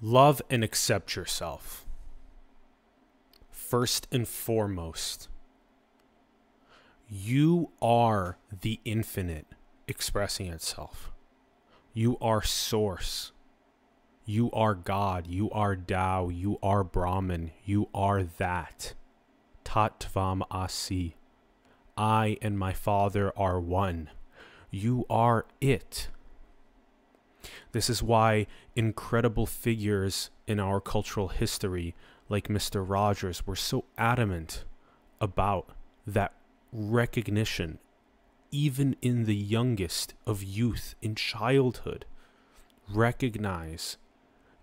Love and accept yourself. First and foremost, you are the infinite expressing itself. You are source. You are God. You are Tao. You are Brahman. You are that. Tattvam Asi. I and my Father are one. You are it. This is why incredible figures in our cultural history, like Mr. Rogers, were so adamant about that recognition, even in the youngest of youth, in childhood. Recognize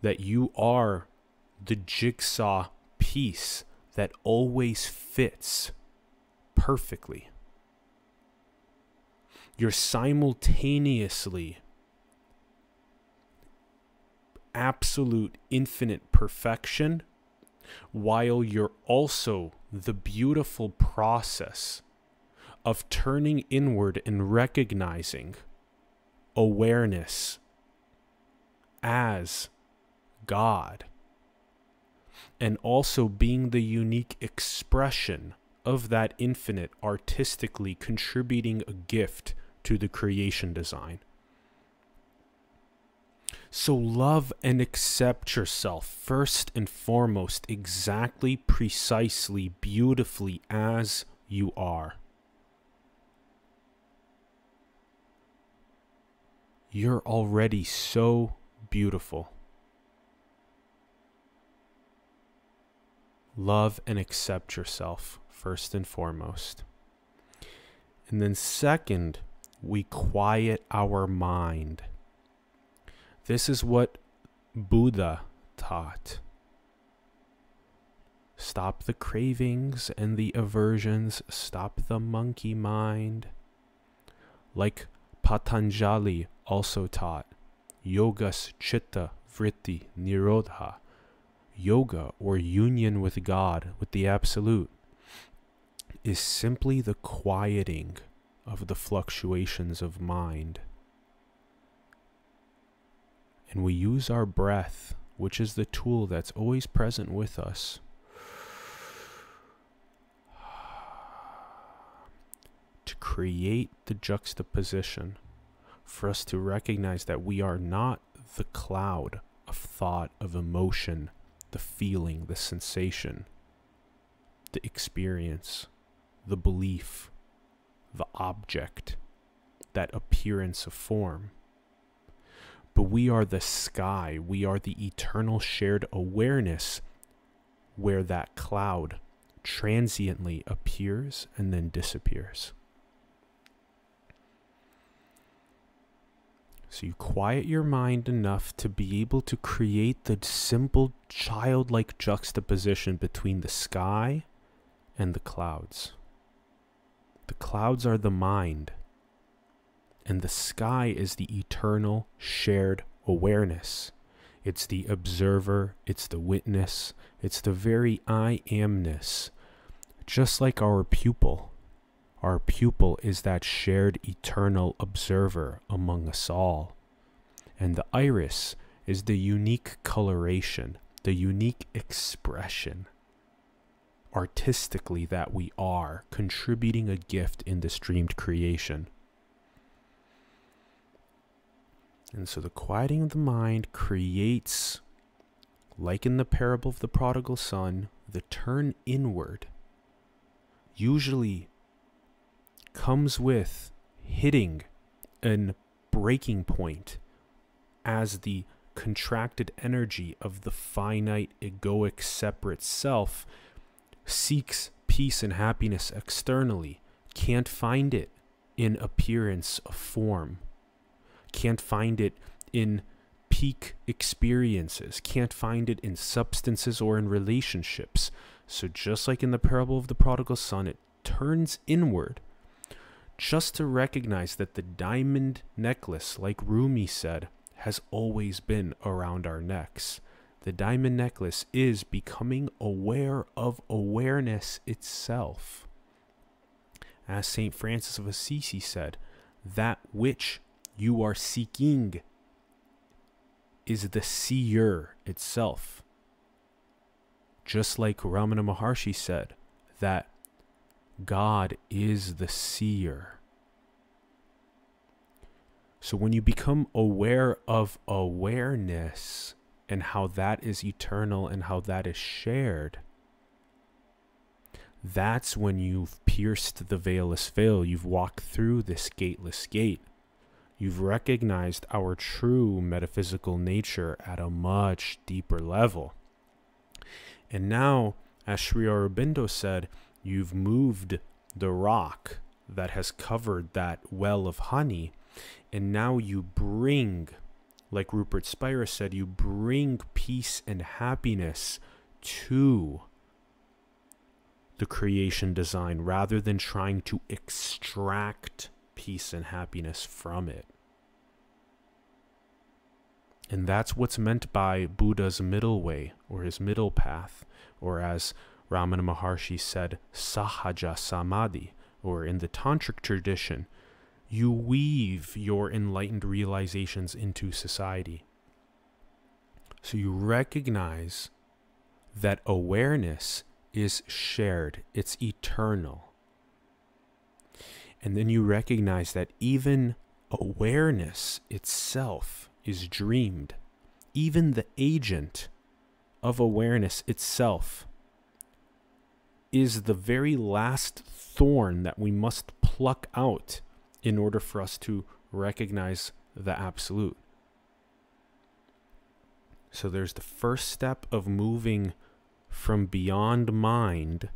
that you are the jigsaw piece that always fits perfectly. You're simultaneously absolute infinite perfection while you're also the beautiful process of turning inward and recognizing awareness as God and also being the unique expression of that infinite artistically contributing a gift to the creation design. So love and accept yourself first and foremost, exactly, precisely, beautifully as you are. You're already so beautiful. Love and accept yourself first and foremost. And then, second, we quiet our mind. This is what Buddha taught. Stop the cravings and the aversions, stop the monkey mind. Like Patanjali also taught, Yogas Chitta Vritti Nirodha. Yoga, or union with God, with the Absolute, is simply the quieting of the fluctuations of mind and we use our breath, which is the tool that's always present with us. To create the juxtaposition, for us to recognize that we are not the cloud of thought, of emotion, the feeling, the sensation, the experience, the belief, the object, that appearance of form but we are the sky. We are the eternal shared awareness where that cloud transiently appears and then disappears. So you quiet your mind enough to be able to create the simple childlike juxtaposition between the sky and the clouds. The clouds are the mind and the sky is the eternal shared awareness. It's the observer, it's the witness, it's the very I amness. Just like our pupil. Our pupil is that shared eternal observer among us all. And the iris is the unique coloration, the unique expression artistically that we are, contributing a gift in the streamed creation. And so the quieting of the mind creates, like in the parable of the prodigal son, the turn inward usually comes with hitting an breaking point as the contracted energy of the finite, egoic, separate self seeks peace and happiness externally, can't find it in appearance of form can't find it in peak experiences, can't find it in substances or in relationships. So, just like in the parable of the prodigal son, it turns inward just to recognize that the diamond necklace, like Rumi said, has always been around our necks. The diamond necklace is becoming aware of awareness itself. As St. Francis of Assisi said, that which you are seeking is the seer itself. Just like Ramana Maharshi said, that God is the seer. So when you become aware of awareness and how that is eternal and how that is shared, that's when you've pierced the veilless veil. You've walked through this gateless gate. You've recognized our true metaphysical nature at a much deeper level. And now, as Sri Aurobindo said, you've moved the rock that has covered that well of honey, and now you bring, like Rupert Spira said, you bring peace and happiness to the creation design rather than trying to extract peace and happiness from it. And that's what's meant by Buddha's middle way or his middle path, or as Ramana Maharshi said, Sahaja Samadhi, or in the Tantric tradition, you weave your enlightened realizations into society. So you recognize that awareness is shared, it's eternal. And then you recognize that even awareness itself is dreamed. Even the agent of awareness itself is the very last thorn that we must pluck out in order for us to recognize the absolute. So there's the first step of moving from beyond mind,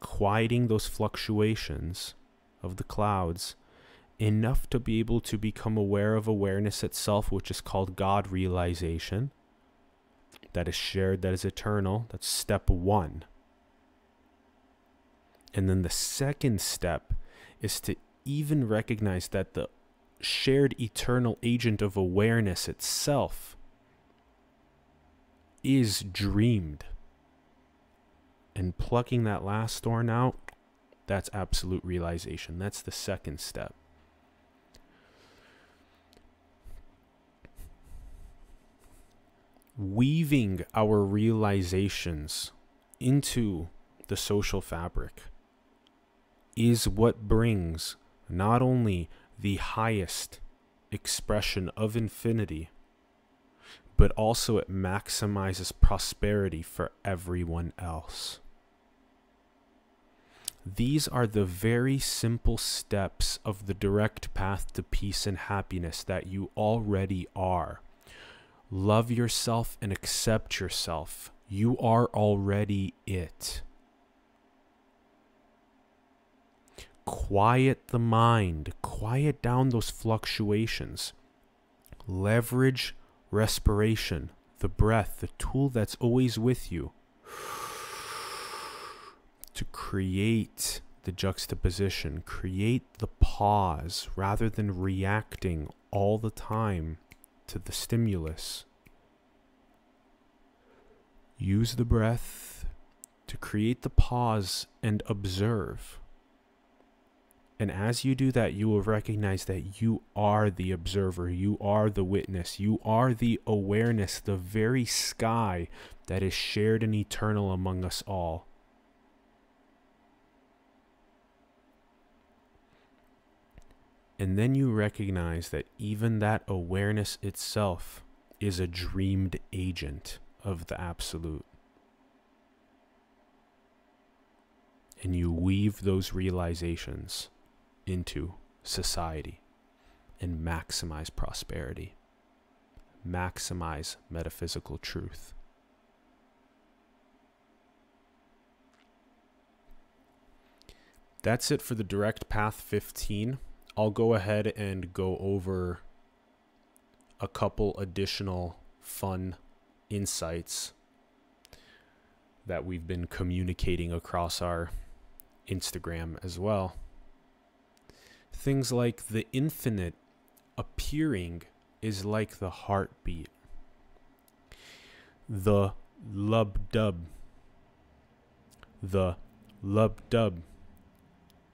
quieting those fluctuations of the clouds enough to be able to become aware of awareness itself, which is called God realization. That is shared, that is eternal. That's step one. And then the second step is to even recognize that the shared eternal agent of awareness itself is dreamed and plucking that last thorn out, that's absolute realization. That's the second step. Weaving our realizations into the social fabric is what brings not only the highest expression of infinity, but also it maximizes prosperity for everyone else. These are the very simple steps of the direct path to peace and happiness that you already are. Love yourself and accept yourself. You are already it. Quiet the mind, quiet down those fluctuations. Leverage respiration, the breath, the tool that's always with you to create the juxtaposition, create the pause rather than reacting all the time to the stimulus. Use the breath to create the pause and observe. And as you do that, you will recognize that you are the observer, you are the witness, you are the awareness, the very sky that is shared and eternal among us all. And then you recognize that even that awareness itself is a dreamed agent of the absolute. And you weave those realizations into society and maximize prosperity, maximize metaphysical truth. That's it for the direct path 15. I'll go ahead and go over a couple additional fun insights that we've been communicating across our Instagram as well. Things like the infinite appearing is like the heartbeat. The lub dub. The lub dub.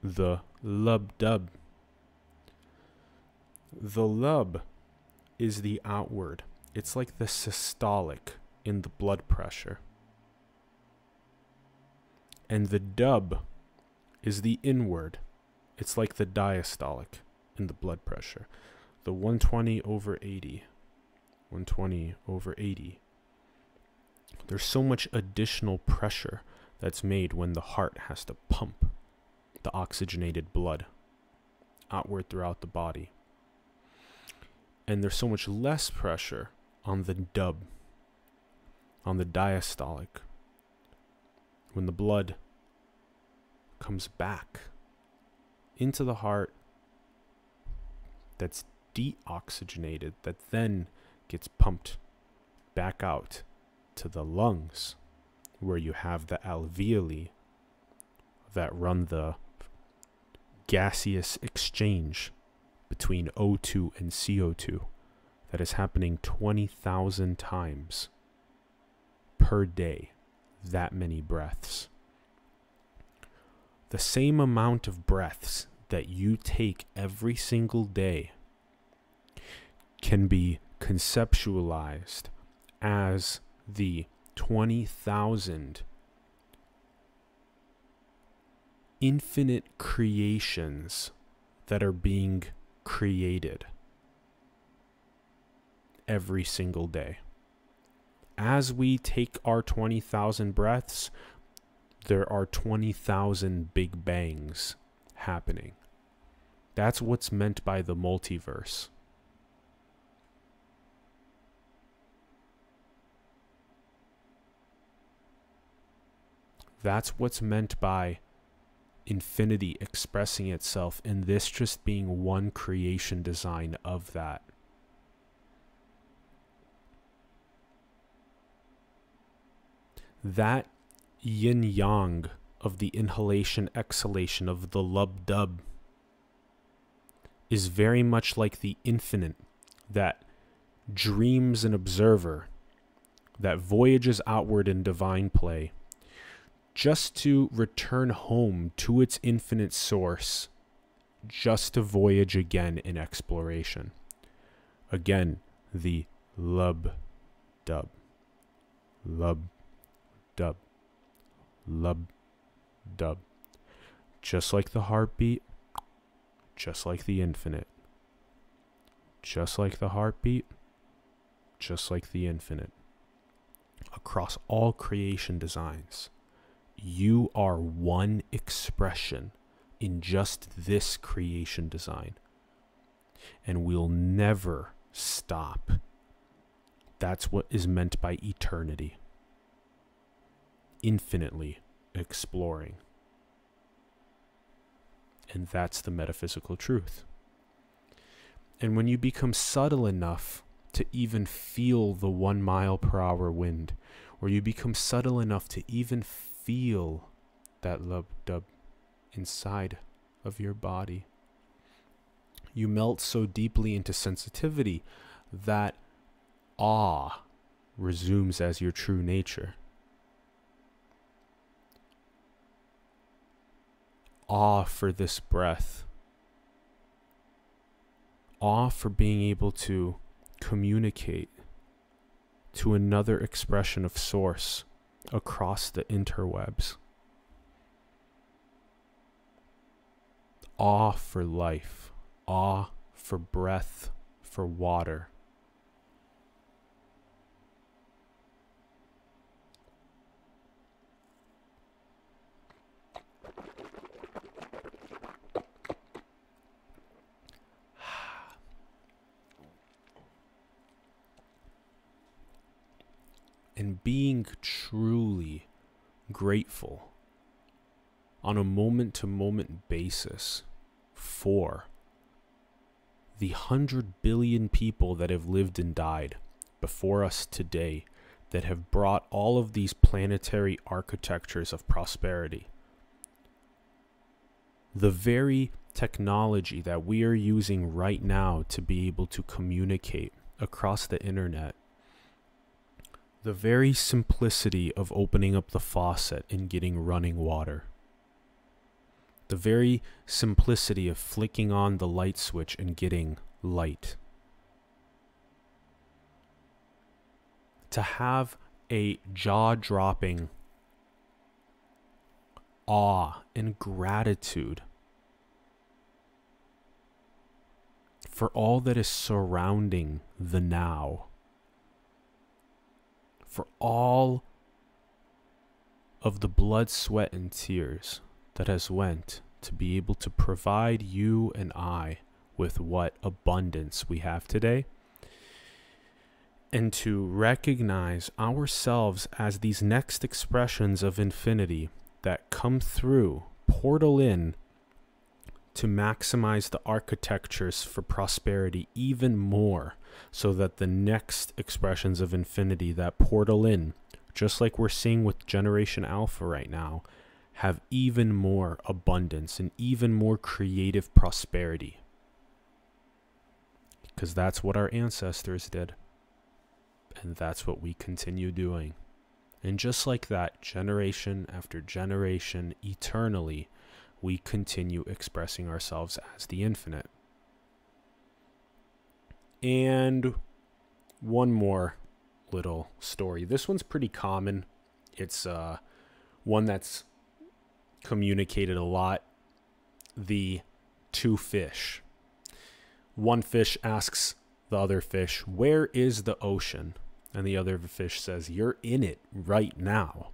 The lub dub. The lub is the outward, It's like the systolic in the blood pressure. And the dub is the inward. It's like the diastolic in the blood pressure. The 120 over 80. 120 over 80. There's so much additional pressure that's made when the heart has to pump the oxygenated blood outward throughout the body. And there's so much less pressure on the dub, on the diastolic, when the blood comes back into the heart that's deoxygenated, that then gets pumped back out to the lungs, where you have the alveoli that run the gaseous exchange between O2 and CO2 that is happening 20,000 times per day. That many breaths. The same amount of breaths that you take every single day can be conceptualized as the 20,000 infinite creations that are being created every single day. As we take our 20,000 breaths, there are 20,000 big bangs happening. That's what's meant by the multiverse. That's what's meant by infinity expressing itself, and this just being one creation design of that. That yin yang of the inhalation exhalation of the lub dub is very much like the infinite that dreams an observer, that voyages outward in divine play just to return home to its infinite source, just to voyage again in exploration. Again, the lub dub, lub dub, lub dub. Just like the heartbeat, just like the infinite. Just like the heartbeat, just like the infinite. Across all creation designs you are one expression in just this creation design. And we'll never stop. That's what is meant by eternity. Infinitely exploring. And that's the metaphysical truth. And when you become subtle enough to even feel the one mile per hour wind, or you become subtle enough to even feel that lub dub inside of your body. You melt so deeply into sensitivity that awe resumes as your true nature. Awe for this breath. Awe for being able to communicate to another expression of source across the interwebs. Awe for life, awe for breath, for water. And being truly grateful on a moment to moment basis for the hundred billion people that have lived and died before us today that have brought all of these planetary architectures of prosperity. The very technology that we are using right now to be able to communicate across the internet the very simplicity of opening up the faucet and getting running water. The very simplicity of flicking on the light switch and getting light. to have a jaw dropping awe and gratitude for all that is surrounding the now, for all of the blood, sweat, and tears that has went to be able to provide you and I with what abundance we have today and to recognize ourselves as these next expressions of infinity that come through, portal in to maximize the architectures for prosperity even more so that the next expressions of infinity that portal in, just like we're seeing with Generation Alpha right now, have even more abundance and even more creative prosperity. Because that's what our ancestors did. And that's what we continue doing. And just like that, generation after generation, eternally, we continue expressing ourselves as the infinite. And one more little story. This one's pretty common. It's uh, one that's communicated a lot. The two fish. One fish asks the other fish, Where is the ocean? And the other fish says, You're in it right now.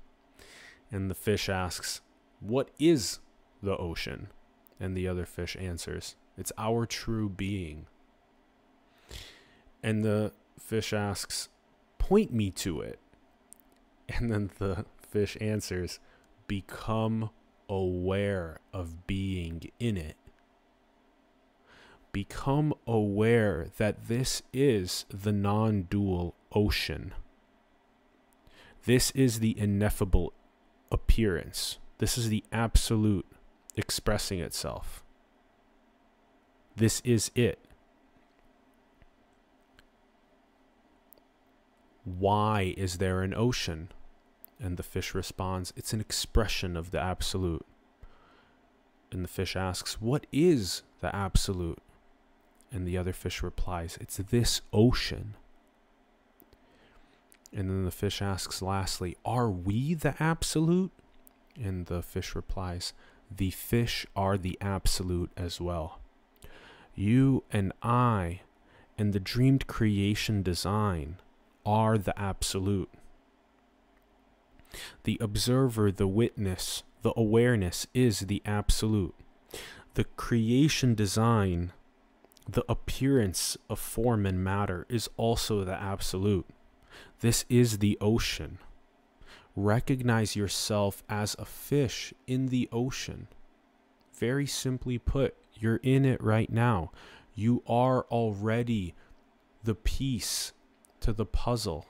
And the fish asks, What is the ocean? And the other fish answers, It's our true being. And the fish asks, Point me to it. And then the fish answers, Become aware of being in it. Become aware that this is the non dual ocean. This is the ineffable appearance. This is the absolute expressing itself. This is it. Why is there an ocean? And the fish responds, It's an expression of the absolute. And the fish asks, What is the absolute? And the other fish replies, It's this ocean. And then the fish asks lastly, Are we the absolute? And the fish replies, The fish are the absolute as well. You and I and the dreamed creation design are the absolute. The observer, the witness, the awareness is the absolute. The creation design, the appearance of form and matter is also the absolute. This is the ocean. Recognize yourself as a fish in the ocean. Very simply put, you're in it right now. You are already the piece to the puzzle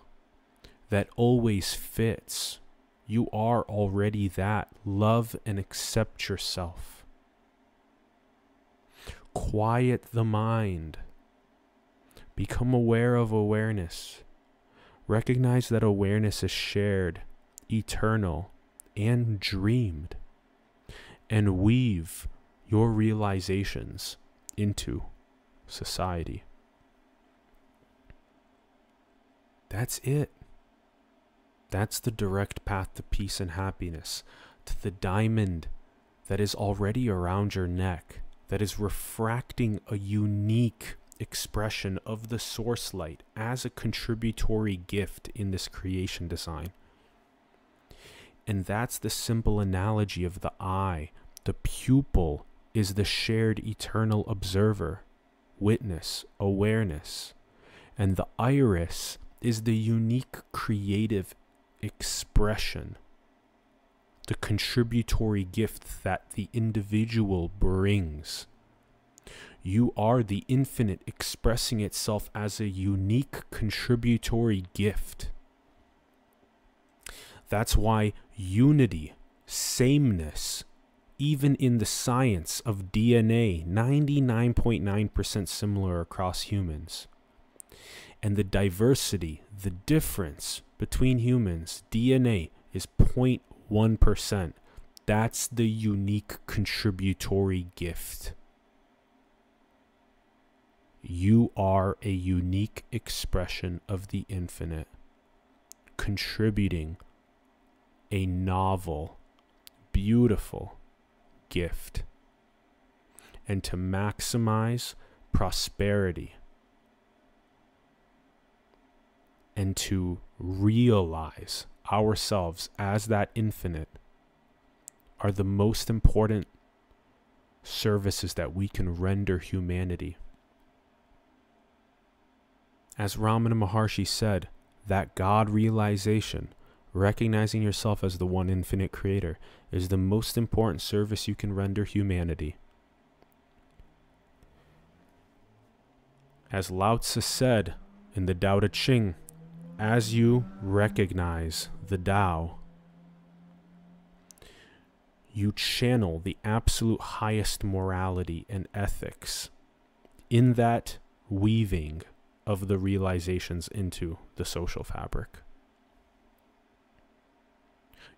that always fits. You are already that. Love and accept yourself. Quiet the mind. Become aware of awareness. Recognize that awareness is shared, eternal, and dreamed, and weave your realizations into society. That's it. That's the direct path to peace and happiness, to the diamond that is already around your neck, that is refracting a unique expression of the source light as a contributory gift in this creation design. And that's the simple analogy of the eye. The pupil is the shared eternal observer, witness, awareness. And the iris is the unique creative expression, the contributory gift that the individual brings you are the infinite expressing itself as a unique contributory gift. That's why unity, sameness, even in the science of DNA, 99.9% similar across humans. And the diversity, the difference between humans, DNA, is 0.1%. That's the unique contributory gift. You are a unique expression of the infinite. contributing a novel, beautiful gift and to maximize prosperity and to realize ourselves as that infinite are the most important services that we can render humanity. As Ramana Maharshi said, that God realization, recognizing yourself as the one infinite creator, is the most important service you can render humanity. As Lao Tzu said in the Tao Te Ching, as you recognize the Tao, you channel the absolute highest morality and ethics in that weaving of the realizations into the social fabric.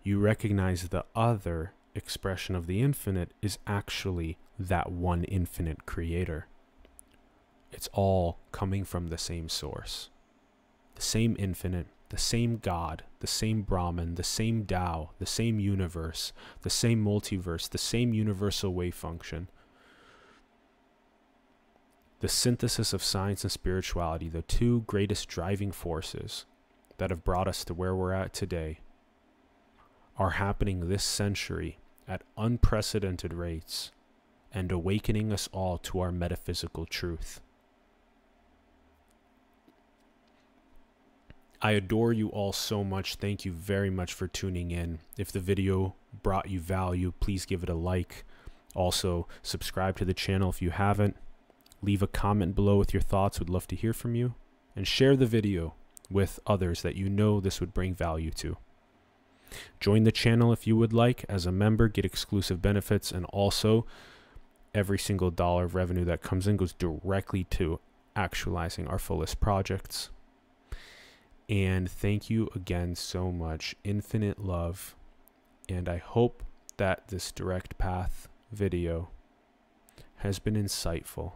You recognize the other expression of the infinite is actually that one infinite creator. It's all coming from the same source, the same infinite, the same God, the same Brahman, the same Tao, the same universe, the same multiverse, the same universal wave function. The synthesis of science and spirituality, the two greatest driving forces that have brought us to where we're at today, are happening this century at unprecedented rates and awakening us all to our metaphysical truth. I adore you all so much. Thank you very much for tuning in. If the video brought you value, please give it a like. Also, subscribe to the channel if you haven't. Leave a comment below with your thoughts. Would love to hear from you. And share the video with others that you know this would bring value to. Join the channel if you would like. As a member, get exclusive benefits. And also, every single dollar of revenue that comes in goes directly to actualizing our fullest projects. And thank you again so much. Infinite love. And I hope that this direct path video has been insightful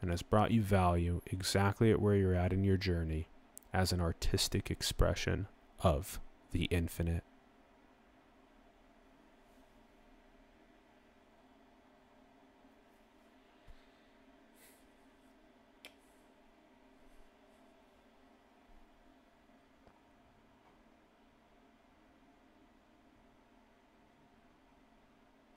and has brought you value exactly at where you're at in your journey as an artistic expression of the infinite.